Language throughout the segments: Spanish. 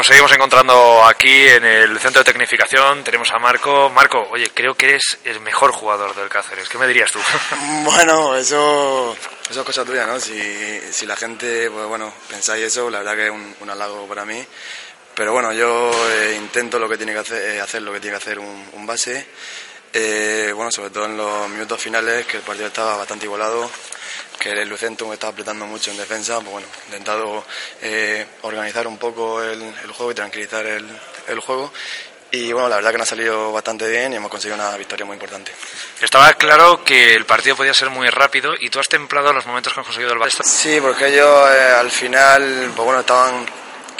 nos seguimos encontrando aquí en el centro de tecnificación. Tenemos a Marco. Marco, oye, creo que eres el mejor jugador del Cáceres. ¿Qué me dirías tú? Bueno, eso, eso es cosa tuya, ¿no? Si, si la gente, pues bueno, pensáis eso, la verdad que es un, un halago para mí. Pero bueno, yo eh, intento lo que tiene que hacer, eh, hacer lo que tiene que hacer un, un base. Eh, bueno, sobre todo en los minutos finales, que el partido estaba bastante igualado, que el Lucentum estaba apretando mucho en defensa, pues bueno, he intentado eh, organizar un poco el, el, juego y tranquilizar el, el juego. Y bueno, la verdad que nos ha salido bastante bien y hemos conseguido una victoria muy importante. Estaba claro que el partido podía ser muy rápido y tú has templado los momentos que han conseguido el base. Sí, porque ellos eh, al final, pues bueno, estaban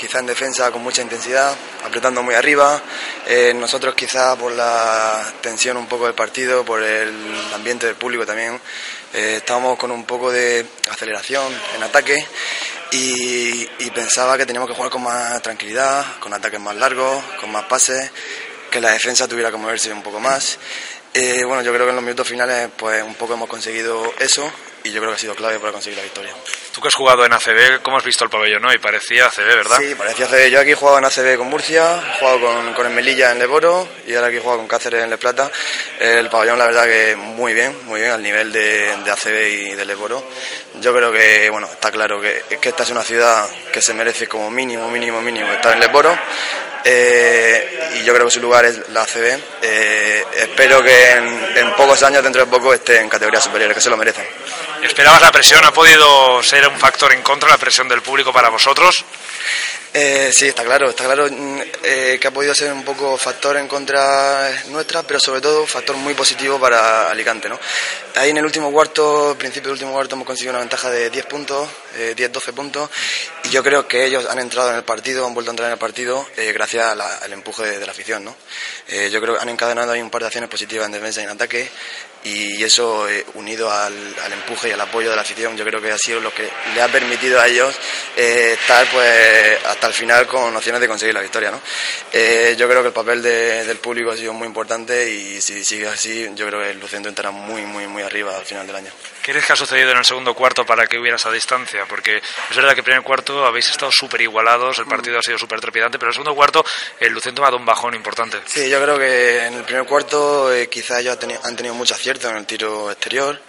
quizá en defensa con mucha intensidad, apretando muy arriba. Eh, nosotros quizá por la tensión un poco del partido, por el ambiente del público también, eh, estábamos con un poco de aceleración en ataque y, y, pensaba que teníamos que jugar con más tranquilidad, con ataques más largos, con más pases, que la defensa tuviera que moverse un poco más. Eh, bueno, yo creo que en los minutos finales pues un poco hemos conseguido eso y yo creo que ha sido clave para conseguir la victoria. Tú que has jugado en ACB, ¿cómo has visto el pabellón hoy? Parecía ACB, ¿verdad? Sí, parecía ACB. Yo aquí he jugado en ACB con Murcia, he jugado con, con el Melilla en Leboro y ahora aquí he jugado con Cáceres en Le Plata. El pabellón, la verdad que muy bien, muy bien al nivel de, de ACB y de Leboro. Yo creo que, bueno, está claro que, que esta es una ciudad que se merece como mínimo, mínimo, mínimo estar en Leboro. Eh, y yo creo que su lugar es la ACB. Eh, espero que en, en, pocos años, dentro de poco, esté en categorías superiores, que se lo merecen. ¿Esperabas la presión? ¿Ha podido ser un factor en contra la presión del público para vosotros? Eh, sí, está claro, está claro eh, que ha podido ser un poco factor en contra nuestra, pero sobre todo factor muy positivo para Alicante. ¿no? Ahí en el último cuarto, principio del último cuarto, hemos conseguido una ventaja de 10 puntos, eh, 10-12 puntos, y yo creo que ellos han entrado en el partido, han vuelto a entrar en el partido eh, gracias la, al empuje de, de, la afición. ¿no? Eh, yo creo que han encadenado ahí un par de acciones positivas en defensa y en ataque, y eso eh, unido al, al, empuje y al apoyo de la afición yo creo que ha sido lo que le ha permitido a ellos eh, estar pues hasta el final con opciones de conseguir la victoria ¿no? eh, yo creo que el papel de, del público ha sido muy importante y si sigue así yo creo que el Lucento estará muy muy muy arriba al final del año ¿Qué crees que ha sucedido en el segundo cuarto para que hubiera esa distancia? Porque es verdad que en el primer cuarto habéis estado súper igualados, el partido ha sido súper trepidante, pero en el segundo cuarto el Lucento ha dado un bajón importante. Sí, yo creo que en el primer cuarto eh, quizá ellos han tenido, han tenido mucho acierto en el tiro exterior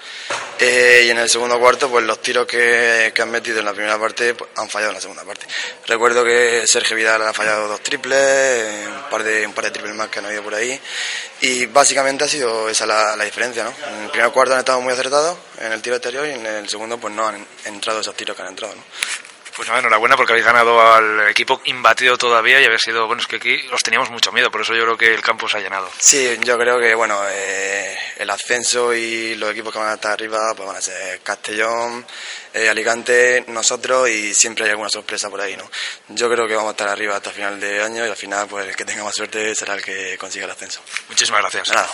eh, y en el segundo cuarto pues los tiros que, que han metido en la primera parte pues, han fallado en la segunda parte. Recuerdo que Sergio Vidal ha fallado dos triples, eh, un par de, un par de triples más que han habido por ahí y básicamente ha sido esa la, la diferencia. ¿no? En el primer cuarto han estado muy acertados en el tiro exterior y en el segundo pues no han entrado esos tiros que han entrado. ¿no? Pues nada, enhorabuena porque habéis ganado al equipo imbatido todavía y habéis sido, bueno, es que aquí os teníamos mucho miedo, por eso yo creo que el campo se ha llenado. Sí, yo creo que, bueno, eh, el ascenso y los equipos que van a estar arriba, pues van a ser Castellón, eh, Alicante, nosotros y siempre hay alguna sorpresa por ahí, ¿no? Yo creo que vamos a estar arriba hasta final de año y al final, pues el que tenga más suerte será el que consiga el ascenso. Muchísimas gracias. Nada.